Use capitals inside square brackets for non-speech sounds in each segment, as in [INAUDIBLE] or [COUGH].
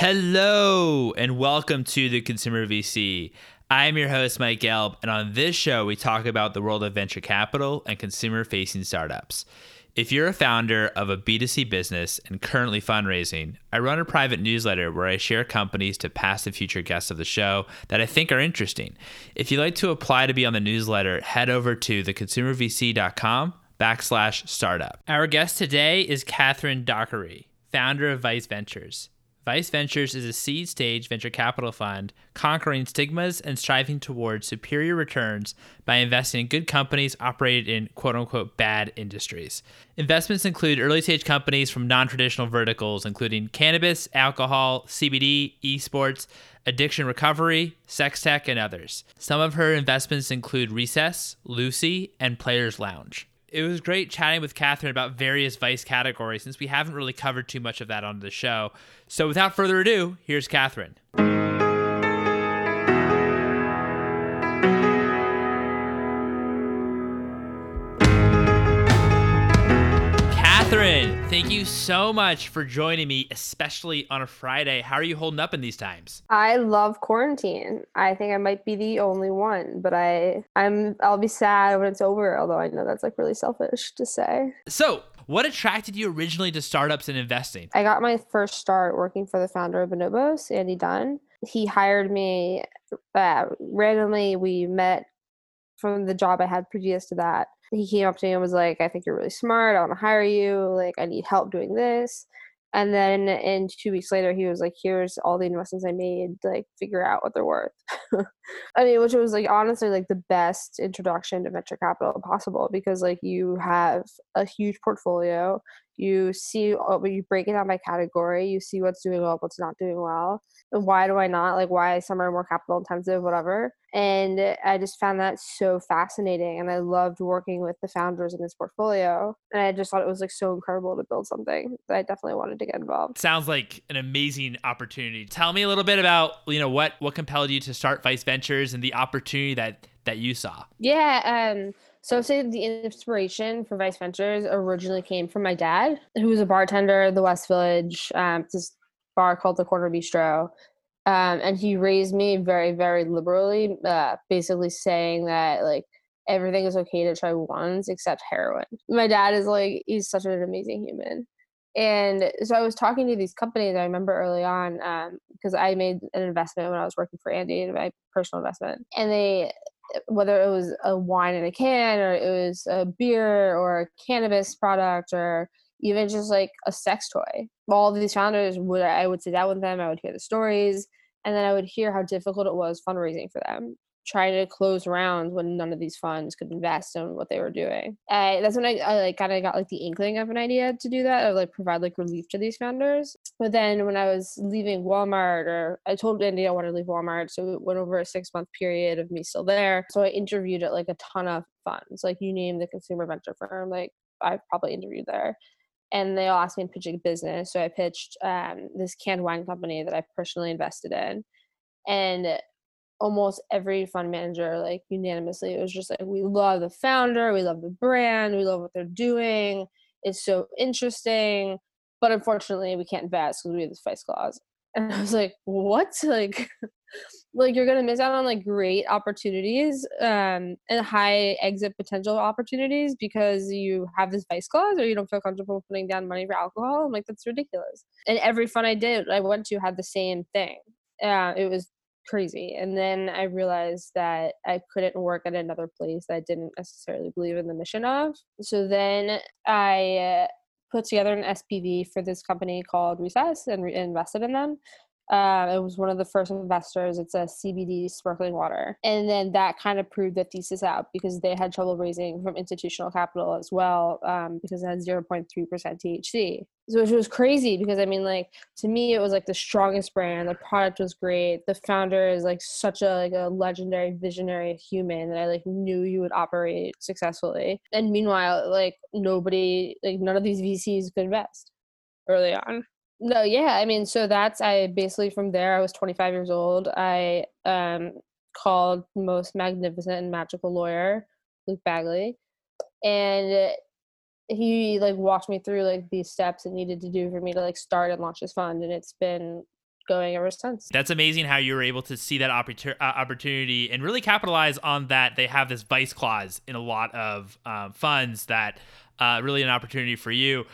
Hello, and welcome to the Consumer VC. I'm your host, Mike Gelb, and on this show, we talk about the world of venture capital and consumer facing startups. If you're a founder of a B2C business and currently fundraising, I run a private newsletter where I share companies to past and future guests of the show that I think are interesting. If you'd like to apply to be on the newsletter, head over to theconsumervc.com backslash startup. Our guest today is Catharine Dockery, founder of Vice Ventures. Vice Ventures is a seed stage venture capital fund conquering stigmas and striving towards superior returns by investing in good companies operated in quote unquote bad industries. Investments include early stage companies from non traditional verticals, including cannabis, alcohol, CBD, esports, addiction recovery, sex tech, and others. Some of her investments include Recess, Lucy, and Players Lounge it was great chatting with Catharine about various Vice categories since we haven't really covered too much of that on the show. So without further ado, here's Catharine. Thank you so much for joining me, especially on a Friday. How are you holding up in these times? I love quarantine. I think I might be the only one, but I I'm I'll be sad when it's over, although I know that's like really selfish to say. So, what attracted you originally to startups and investing? I got my first start working for the founder of Bonobos, Andy Dunn. He hired me uh, randomly. We met from the job I had previous to that he came up to me and was like, I think you're really smart. I want to hire you. Like, I need help doing this. And then in two weeks later, he was like, here's all the investments I made. Like, figure out what they're worth. [LAUGHS] I mean, which was like honestly like the best introduction to venture capital possible because like you have a huge portfolio. You see, you break it down by category. You see what's doing well, what's not doing well. And why do I not? Like, why some are more capital intensive, whatever and I just found that so fascinating. And I loved working with the founders in this portfolio. And I just thought it was like so incredible to build something that I definitely wanted to get involved. Sounds like an amazing opportunity. Tell me a little bit about, you know, what what compelled you to start Vice Ventures and the opportunity that that you saw. Yeah, um so say the inspiration for Vice Ventures originally came from my dad, who was a bartender at the West Village, um, this bar called the Corner Bistro. Um, and he raised me very very liberally uh, basically saying that like everything is okay to try once except heroin. My dad is like he's such an amazing human. And so i was talking to these companies i remember early on because um, i made an investment when i was working for andy my personal investment. And they whether it was a wine in a can or it was a beer or a cannabis product or even just like a sex toy. All these founders would I would sit down with them, I would hear the stories, and then I would hear how difficult it was fundraising for them, trying to close rounds when none of these funds could invest in what they were doing. I, that's when I, I like kind of got like the inkling of an idea to do that, of like provide like relief to these founders. But then when I was leaving Walmart, or I told Andy I wanted to leave Walmart, so it went over a six month period of me still there. So I interviewed at like a ton of funds, like you name the consumer venture firm, like I've probably interviewed there and they all asked me to pitch a business. So I pitched um, this canned wine company that I personally invested in, and almost every fund manager, like unanimously, it was just like, we love the founder, we love the brand, we love what they're doing. It's so interesting, but unfortunately, we can't invest because we have this vice clause. [LAUGHS] And I was like, what? [LAUGHS] Like, like you're gonna miss out on like great opportunities um and high exit potential opportunities because you have this vice clause or you don't feel comfortable putting down money for alcohol i'm like that's ridiculous and every fund i did i went to had the same thing uh, it was crazy and then i realized that i couldn't work at another place that i didn't necessarily believe in the mission of so then i uh, put together an spv for this company called recess and re- invested in them uh, it was one of the first investors. It's a CBD sparkling water. And then that kind of proved the thesis out because they had trouble raising from institutional capital as well um, because it had 0.3% THC. So which was crazy because I mean, like to me, it was like the strongest brand. The product was great. The founder is like such a like a legendary visionary human that I like knew you would operate successfully. And meanwhile, like nobody, like none of these VCs could invest early on. No, yeah. I mean, so that's I basically from there. I was 25 years old. I um, called most magnificent and magical lawyer Luke Bagley, and he like walked me through like these steps it needed to do for me to like start and launch this fund. And it's been going ever since. That's amazing how you were able to see that uh, opportunity and really capitalize on that. They have this vice clause in a lot of um, funds that uh, really an opportunity for you.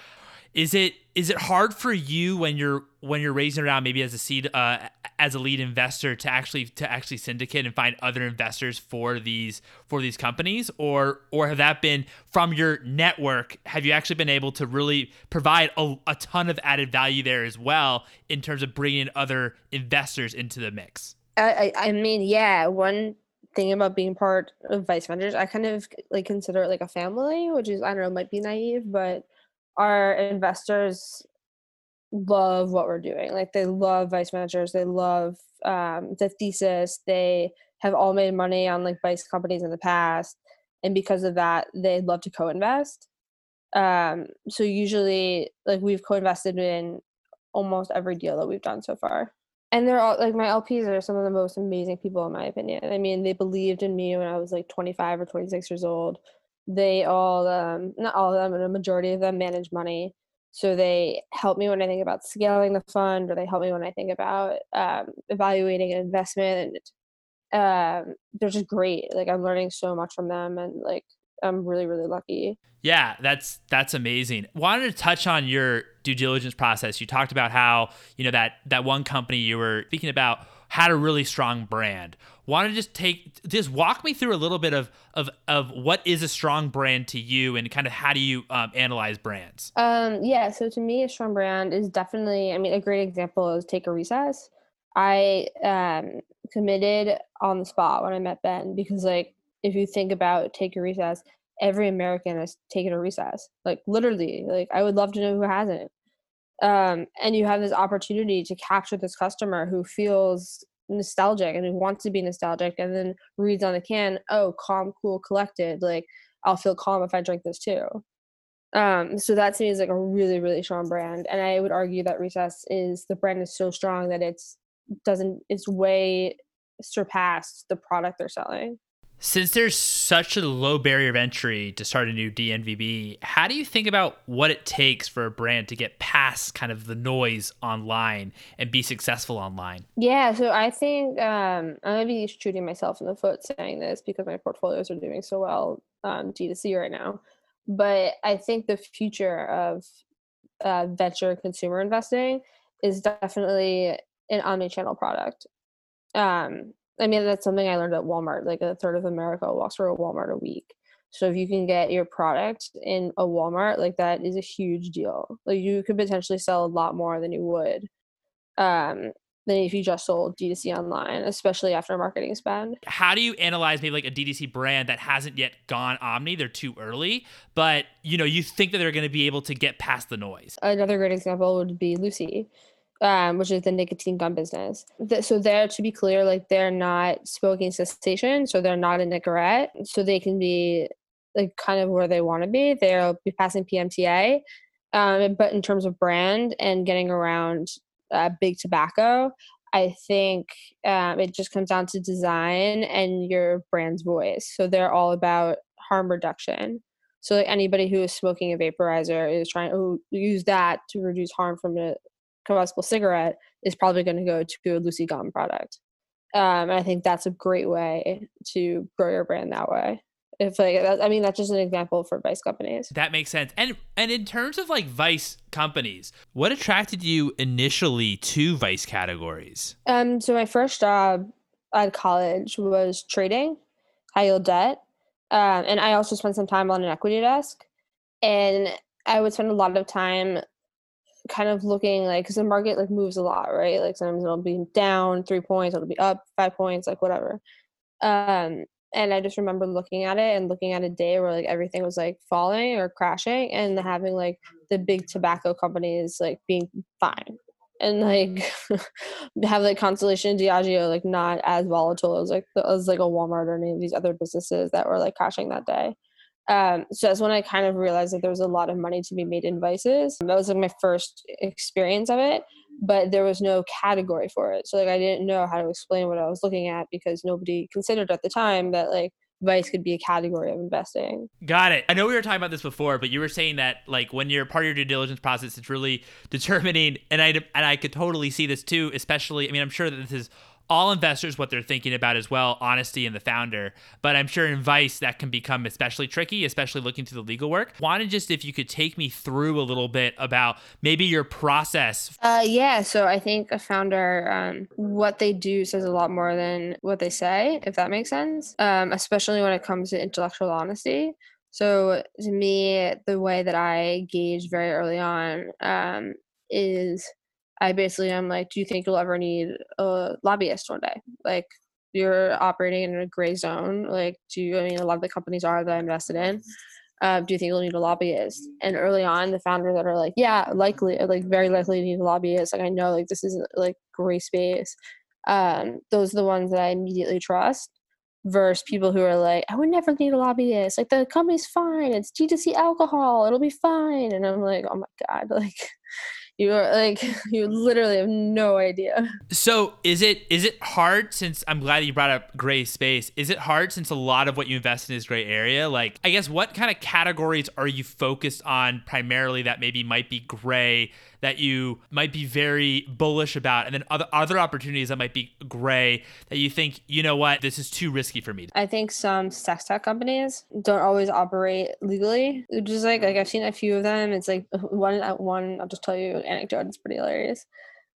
Is it is it hard for you when you're when you're raising around maybe as a seed uh, as a lead investor to actually to actually syndicate and find other investors for these for these companies? Or or have that been from your network have you actually been able to really provide a, a ton of added value there as well in terms of bringing other investors into the mix? I, I, mean yeah one thing about being part of vice ventures i kind of like consider it like a family which is i don't know might be naive but our investors love what we're doing. Like they love vice managers. They love um, the thesis. They have all made money on like vice companies in the past, and because of that, they love to co-invest. Um, so usually, like we've co-invested in almost every deal that we've done so far. And they're all like my LPs are some of the most amazing people in my opinion. I mean, they believed in me when I was like 25 or 26 years old. They all, um, not all of them, but a majority of them manage money so they help me when I think about scaling the fund, or they help me when I think about um, evaluating an investment. And um, they're just great. Like I'm learning so much from them, and like I'm really really lucky. Yeah, that's that's amazing. Wanted to touch on your due diligence process. You talked about how you know that that one company you were speaking about had a really strong brand. Want to just take just walk me through a little bit of of of what is a strong brand to you, and kind of how do you um, analyze brands? Um, yeah, so to me, a strong brand is definitely. I mean, a great example is Take a Recess. I um, committed on the spot when I met Ben because, like, if you think about Take a Recess, every American has taken a recess. Like, literally, like I would love to know who hasn't um, and you have this opportunity to capture this customer who feels nostalgic and who wants to be nostalgic and then reads on the can oh calm cool collected. Like i'll feel calm if i drink this too. Um, so that to me is like a really really strong brand and i would argue that recess is the brand is so strong that it's doesn't it's way surpassed the product they're selling since there's such a low barrier of entry to start a new DNVB, how do you think about what it takes for a brand to get past kind of the noise online and be successful online? Yeah, so I think um, I'm gonna be shooting myself in the foot saying this because my portfolios are doing so well um, D2C right now. But I think the future of uh, venture consumer investing is definitely an omni-channel product. Um, I mean, that's something I learned at Walmart. Like a third of America walks through a Walmart a week. So if you can get your product in a Walmart, like that is a huge deal. Like you could potentially sell a lot more than you would um, than if you just sold D2C online, especially after marketing spend. How do you analyze maybe like a D2C brand that hasn't yet gone omni? They're too early, but you know, you think that they're going to be able to get past the noise. Another great example would be Lucy um, which is the nicotine gum business. so there, to be clear, like they're not smoking cessation, so they're not a Nicorette, so they can be like kind of where they want to be. They'll be passing PMTA, um, but in terms of brand and getting around uh, big tobacco, I think um, it just comes down to design and your brand's voice. So they're all about harm reduction. So like anybody who is smoking a vaporizer is trying to use that to reduce harm from a combustible cigarette is probably going to go to a Lucy Gum product. Um, and I think that's a great way to grow your brand that way. If like, that, I mean, that's just an example for vice companies. That makes sense. And and in terms of like vice companies, what attracted you initially to vice categories? Um, so my first job at college was trading, high yield debt, um, and I also spent some time on an equity desk. And I would spend a lot of time kind of looking like because the market like moves a lot right? Like sometimes it'll be down three points it'll be up five points like whatever. Um and i just remember looking at it and looking at a day where like everything was like falling or crashing and having like the big tobacco companies like being fine. And like [LAUGHS] have like constellation and diageo like not as volatile as like as like a walmart or any of these other businesses that were like crashing that day um, so that's when I kind of realized that there was a lot of money to be made in vices. That was like my first experience of it, but there was no category for it. So like I didn't know how to explain what I was looking at because nobody considered at the time that like Vice could be a category of investing. Got it. I know we were talking about this before, but you were saying that like when you're part of your due diligence process, it's really determining, and I and I could totally see this too. Especially, I mean, I'm sure that this is all investors what they're thinking about as well honesty and the founder. But i'm sure in vice that can become especially tricky especially looking through the legal work. Wanted just if you could take me through a little bit about maybe your process. Uh, yeah so i think a founder um, what they do says a lot more than what they say if that makes sense. Um, especially when it comes to intellectual honesty. So to me the way that i gauge very early on um, is I basically am like, do you think you'll ever need a lobbyist one day? Like, you're operating in a gray zone. Like, do you, I mean, a lot of the companies are that I invested in. Uh, do you think you'll need a lobbyist? And early on, the founders that are like, yeah, likely, like very likely need a lobbyist. Like, I know, like, this is like gray space. Um, those are the ones that I immediately trust versus people who are like, I would never need a lobbyist. Like, the company's fine. It's D2C alcohol. It'll be fine. And I'm like, oh my God, [LAUGHS] like, you are like [LAUGHS] you literally have no idea. So is it is it hard since i'm glad you brought up gray space. Is it hard since a lot of what you invest in is gray area? Like i guess what kind of categories are you focused on primarily that maybe might be gray that you might be very bullish about, and then other other opportunities that might be gray that you think, you know what, this is too risky for me. I think some sex tech companies don't always operate legally. Just like like I've seen a few of them. It's like [LAUGHS] one one. I'll just tell you an anecdote. It's pretty hilarious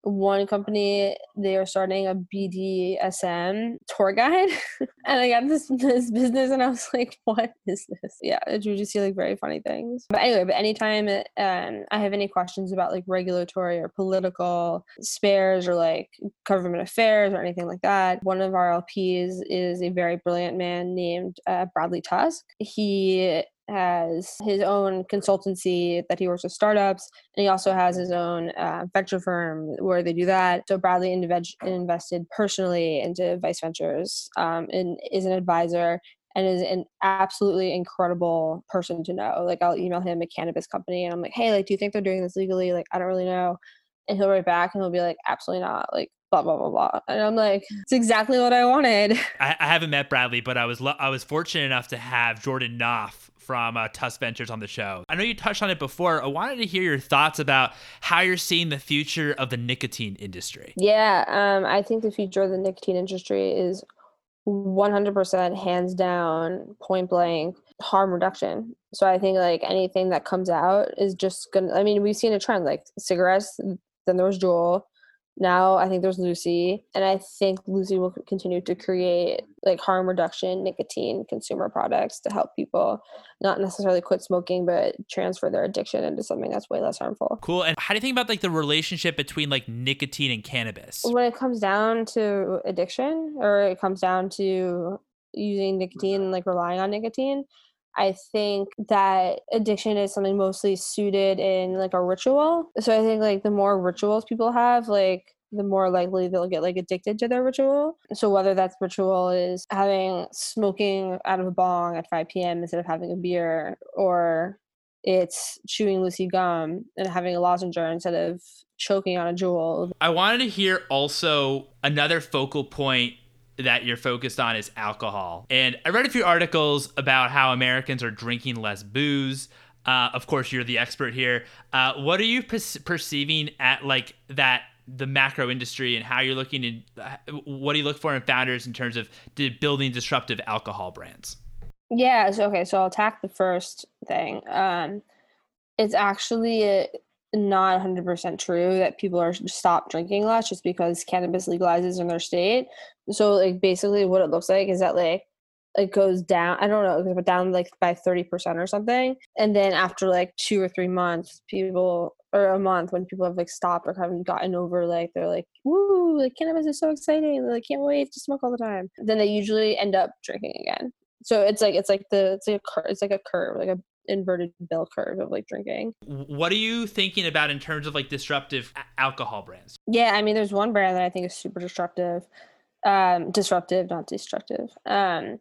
one company they are starting a BDSM tour guide, [LAUGHS] and I got this this business, and I was like, "What is this?" Yeah, you just see like very funny things. But anyway, but anytime um, I have any questions about like regulatory or political spares or like government affairs or anything like that, one of our LPs is a very brilliant man named uh, Bradley Tusk. He has his own consultancy that he works with startups, and he also has his own uh, venture firm where they do that. So Bradley invested personally into Vice Ventures um, and is an advisor and is an absolutely incredible person to know. Like I'll email him a cannabis company and I'm like, hey, like, do you think they're doing this legally? Like, I don't really know. And he'll write back and he'll be like, absolutely not. Like, blah blah blah blah. And I'm like, it's exactly what I wanted. I, I haven't met Bradley, but I was lo- I was fortunate enough to have Jordan Nof from uh, Tusk Ventures on the show. I know you touched on it before. I wanted to hear your thoughts about how you're seeing the future of the nicotine industry. Yeah, um, I think the future of the nicotine industry is 100% hands down, point blank harm reduction. So I think like anything that comes out is just gonna. I mean, we've seen a trend like cigarettes. Then there was Juul now i think there's lucy and i think lucy will continue to create like harm reduction nicotine consumer products to help people not necessarily quit smoking but transfer their addiction into something that's way less harmful. Cool and how do you think about like the relationship between like nicotine and cannabis? When it comes down to addiction or it comes down to using nicotine like relying on nicotine I think that addiction is something mostly suited in like a ritual. So I think like the more rituals people have, like the more likely they'll get like addicted to their ritual. So whether that's ritual is having smoking out of a bong at 5 p.m. instead of having a beer, or it's chewing Lucy gum and having a lozenge instead of choking on a Juul. I wanted to hear also another focal point that you're focused on is alcohol. And I read a few articles about how Americans are drinking less booze. Uh, of course, you're the expert here. Uh, what are you per- perceiving at like that the macro industry and how you're looking at what do you look for in founders in terms of building disruptive alcohol brands? Yeah. So okay. So I'll attack the first thing. Um, it's actually a, not 100% true that people are stop drinking less just because cannabis legalizes in their state. So like basically what it looks like is that like it goes down i don't know but down like by 30% or something. And then after like two or three months people or a month when people have like stopped or haven't gotten over like they're like woo like cannabis is so exciting. They like, can't wait to smoke all the time. Then they usually end up drinking again. So it's like it's like the it's like a curve it's like a curve like a inverted bell curve of like drinking. What are you thinking about in terms of like disruptive alcohol brands? Yeah, I mean, there's one brand that I think is super disruptive, um, disruptive, not destructive, um,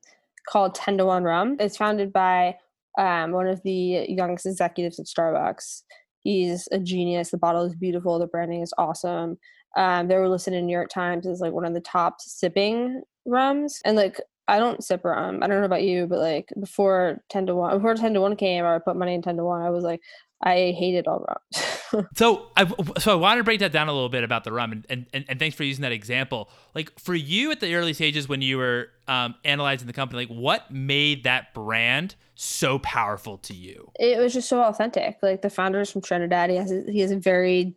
called Ten to One Rum. It's founded by um, one of the youngest executives at Starbucks. He's a genius. The bottle is beautiful. The branding is awesome. Um, they were listed in New York Times as like one of the top sipping rums, and like I don't sip rum. I don't know about you, but like before ten to one, before ten to one came, or I put money in ten to one, I was like, I hated all rum. [LAUGHS] so I so I wanted to break that down a little bit about the rum, and, and and and thanks for using that example. Like for you at the early stages when you were um, analyzing the company, like what made that brand so powerful to you? It was just so authentic. Like the founder is from Trinidad. He has a, he has a very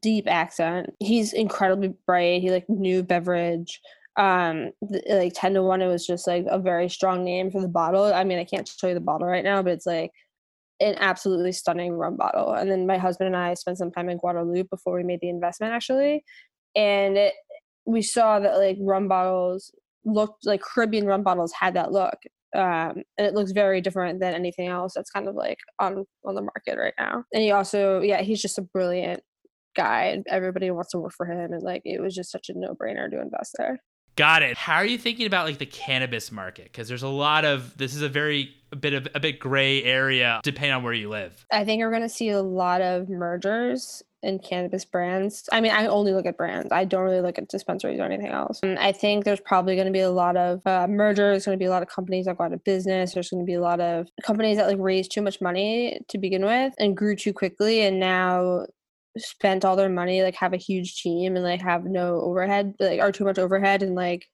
deep accent. He's incredibly bright. He like knew beverage um like 10 to 1 it was just like a very strong name for the bottle i mean i can't show you the bottle right now but it's like an absolutely stunning rum bottle. And then my husband and I spent some time in Guadeloupe before we made the investment actually. And it, we saw that like rum bottles looked like Caribbean rum bottles had that look. Um, and it looks very different than anything else that's kind of like on on the market right now. And he also, yeah, he's just a brilliant guy and everybody wants to work for him and like it was just such a no-brainer to invest there. Got it. How are you thinking about like the cannabis market? Because there's a lot of this is a very a bit of a bit gray area depending on where you live. I think we're going to see a lot of mergers in cannabis brands. I mean, I only look at brands. I don't really look at dispensaries or anything else. And I think there's probably going to be a lot of uh, mergers. Going to be a lot of companies that go out of business. There's going to be a lot of companies that like raised too much money to begin with and grew too quickly, and now spent all their money like have a huge team and like have no overhead like or too much overhead and like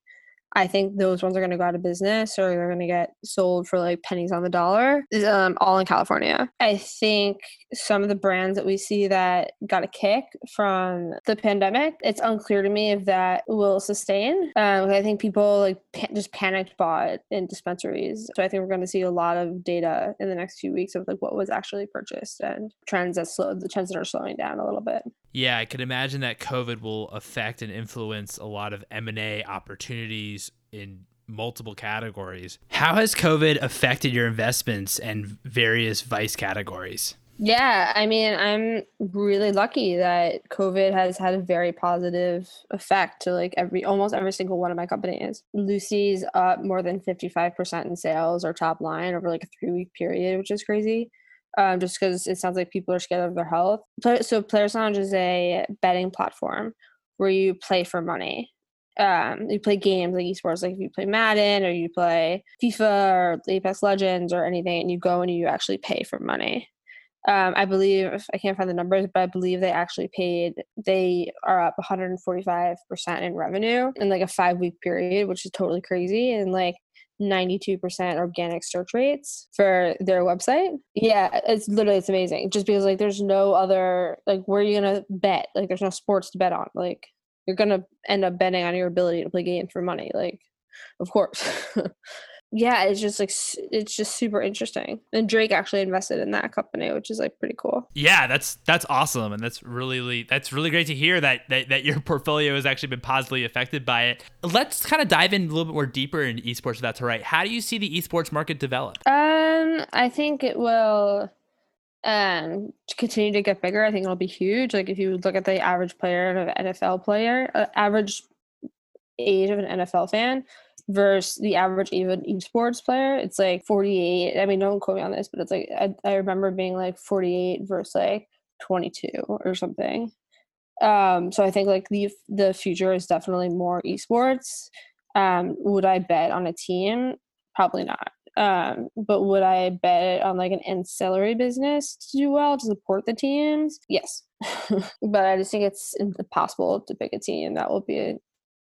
I think those ones are going to go out of business or they're going to get sold for like pennies on the dollar, um, all in California. I think some of the brands that we see that got a kick from the pandemic, it's unclear to me if that will sustain. Um, I think people like just panicked bought in dispensaries. So I think we're going to see a lot of data in the next few weeks of like what was actually purchased and trends that slow the trends that are slowing down a little bit. Yeah, I could imagine that COVID will affect and influence a lot of M&A opportunities in multiple categories. How has COVID affected your investments and various vice categories? Yeah, I mean, I'm really lucky that COVID has had a very positive effect to like every almost every single one of my companies. Lucy's up more than 55% in sales or top line over like a three week period, which is crazy um, just because it sounds like people are scared of their health. So Players Lounge is a betting platform where you play for money. Um, you play games like esports, like if you play Madden or you play FIFA or Apex Legends or anything, and you go and you actually pay for money. Um, I believe I can't find the numbers, but I believe they actually paid. They are up 145 percent in revenue in like a five week period, which is totally crazy. And like 92% organic search rates for their website. Yeah, it's literally it's amazing. Just because like there's no other like where are you gonna bet? Like there's no sports to bet on. Like you're gonna end up betting on your ability to play games for money. Like of course. [LAUGHS] yeah, it's just like it's just super interesting. And Drake actually invested in that company, which is like pretty cool. Yeah, that's that's awesome, and that's really that's really great to hear that that, that your [LAUGHS] portfolio has actually been positively affected by it. Let's kind of dive in a little bit more deeper in esports. If that's all right. How do you see the esports market develop? Um, I think it will um continue to get bigger. I think it'll be huge. Like if you look at the average player of an NFL player, uh, average age of an NFL fan versus the average even esports player. It's like 48. I mean, don't quote me on this, but it's like I, I remember being like 48 versus like 22 or something. Um, so I think like the the future is definitely more esports. Um, would I bet on a team? Probably not. Um, but would I bet on like an ancillary business to do well to support the teams? Yes. [LAUGHS] but I just think it's impossible to pick a team that will be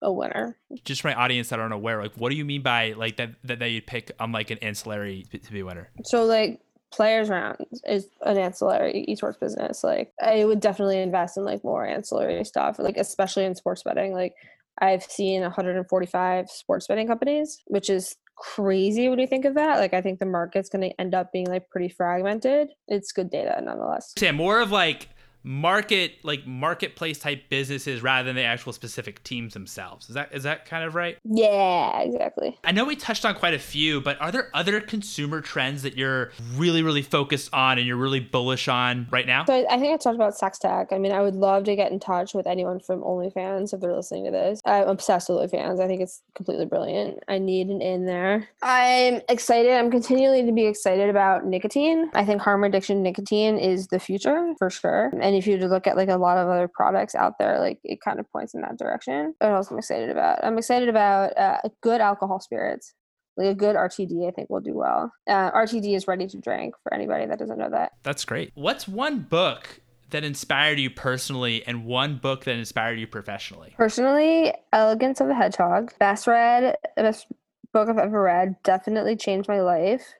a, winner. Just for my audience that aren't aware, like what do you mean by like that that, that you pick on like an ancillary to be a winner? So like Players Lounge is an ancillary esports business. Like I would definitely invest in like more ancillary stuff, like especially in sports betting. Like I've seen 145 sports betting companies, which is crazy when you think of that. Like I think the market's going to end up being like pretty fragmented. It's good data nonetheless. Yeah, more of like market like marketplace type businesses rather than the actual specific teams themselves. Is that is that kind of right? Yeah, exactly. I know we touched on quite a few, but are there other consumer trends that you're really really focused on and you're really bullish on right now? So I, I think I talked about sex tech. I mean, I would love to get in touch with anyone from OnlyFans if they're listening to this. I'm obsessed with OnlyFans. I think it's completely brilliant. I need an in there. I'm excited. I'm continually to be excited about nicotine. I think harm reduction nicotine is the future for sure. And And if you look at like a lot of other products out there, like it kind of points in that direction. What else am excited about? I'm excited about uh, good alcohol spirits. Like a good RTD, I think will do well. Uh, RTD is ready to drink for anybody that doesn't know that. That's great. What's one book that inspired you personally and one book that inspired you professionally? Personally, Elegance of the Hedgehog. Best read, best book I've ever read. Definitely changed my life.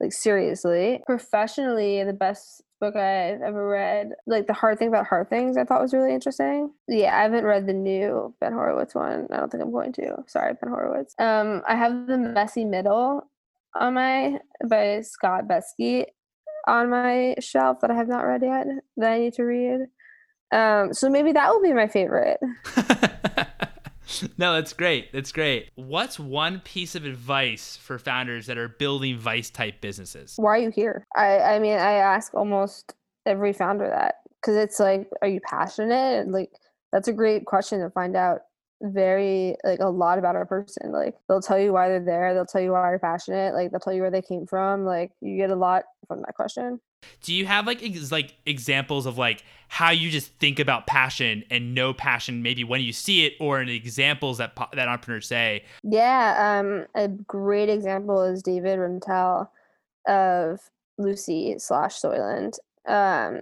Like seriously. Professionally, the best book I've ever read. Like the hard thing about hard things, I thought was really interesting. Yeah, I haven't read the new Ben Horowitz one. I don't think I'm going to. Sorry, Ben Horowitz. Um, I have the Messy Middle on my by Scott Belsky on my shelf that I have not read yet that I need to read. Um, so maybe that will be my favorite. [LAUGHS] [LAUGHS] no, that's great. That's great. What's one piece of advice for founders that are building vice type businesses? Why are you here? I, I mean, I ask almost every founder that because it's like, are you passionate? And like, that's a great question to find out very like a lot about a person like they'll tell you why they're there they'll tell you why you're passionate like they'll tell you where they came from like you get a lot from that question do you have like ex- like examples of like how you just think about passion and no passion maybe when you see it or in examples that that entrepreneurs say? Yeah, um, a great example is David Rintel of Lucy slash Soylent. Um,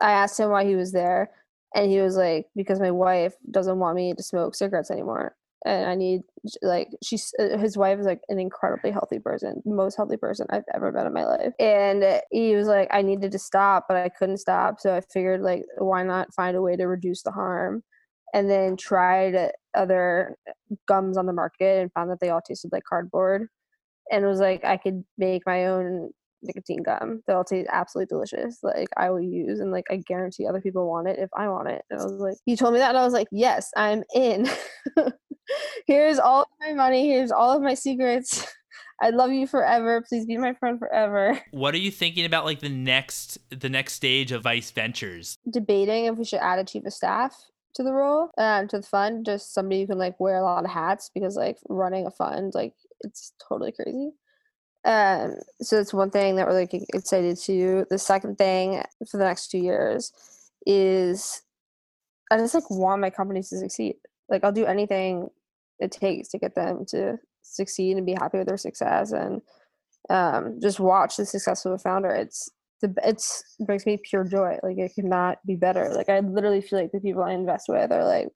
I asked him why he was there, and he was like, "Because my wife doesn't want me to smoke cigarettes anymore." And I need like she's uh, his wife is like an incredibly healthy person, most healthy person I've ever met in my life. And he was like, I needed to stop, but I couldn't stop, so I figured like, why not find a way to reduce the harm? And then tried other gums on the market and found that they all tasted like cardboard. And was like, I could make my own nicotine gum. They'll taste absolutely delicious. Like I will use and like I guarantee other people want it if I want it. And I was like, he told me that and I was like, yes, I'm in. [LAUGHS] here's all of my money. Here's all of my secrets. [LAUGHS] I love you forever. Please be my friend forever. What are you thinking about like the next the next stage of Vice Ventures? Debating if we should add a chief of staff to the role, um, to the fund, just somebody who can like wear a lot of hats because like running a fund, like it's totally crazy. Um, so that's one thing that we're like excited to. The second thing for the next two years is I just like want my companies to succeed. Like I'll do anything it takes to get them to succeed and be happy with their success and um, just watch the success of a founder. It's the it's it brings me pure joy. Like it cannot be better. Like I literally feel like the people I invest with are like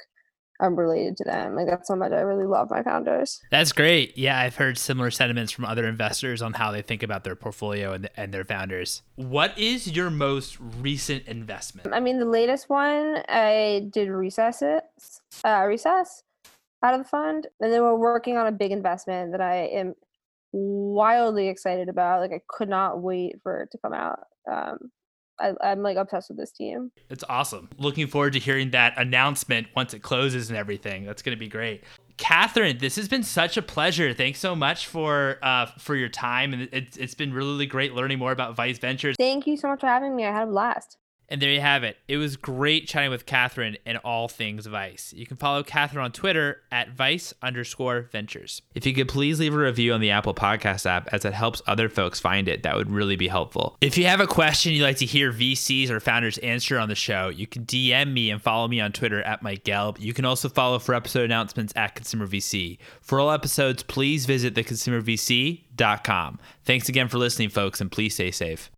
I'm related to them. Like that's how much I really love my founders. That's great. Yeah, I've heard similar sentiments from other investors on how they think about their portfolio and, and their founders. What is your most recent investment? I mean, the latest one I did recesses, uh, recess out of the fund, and then we're working on a big investment that I am wildly excited about. Like I could not wait for it to come out. Um, I, I'm like obsessed with this team. It's awesome. Looking forward to hearing that announcement once it closes and everything. That's going to be great. Catharine, this has been such a pleasure. Thanks so much for uh, for your time, and it's it's been really great learning more about Vice Ventures. Thank you so much for having me. I had a blast. And there you have it. It was great chatting with Catharine and all things Vice. You can follow Catharine on Twitter at Vice underscore ventures. If you could please leave a review on the Apple Podcast app as it helps other folks find it, that would really be helpful. If you have a question you'd like to hear VCs or founders answer on the show, you can DM me and follow me on Twitter at Mike Gelb. You can also follow for episode announcements at Consumer VC. For all episodes, please visit theconsumervc.com. Thanks again for listening, folks, and please stay safe.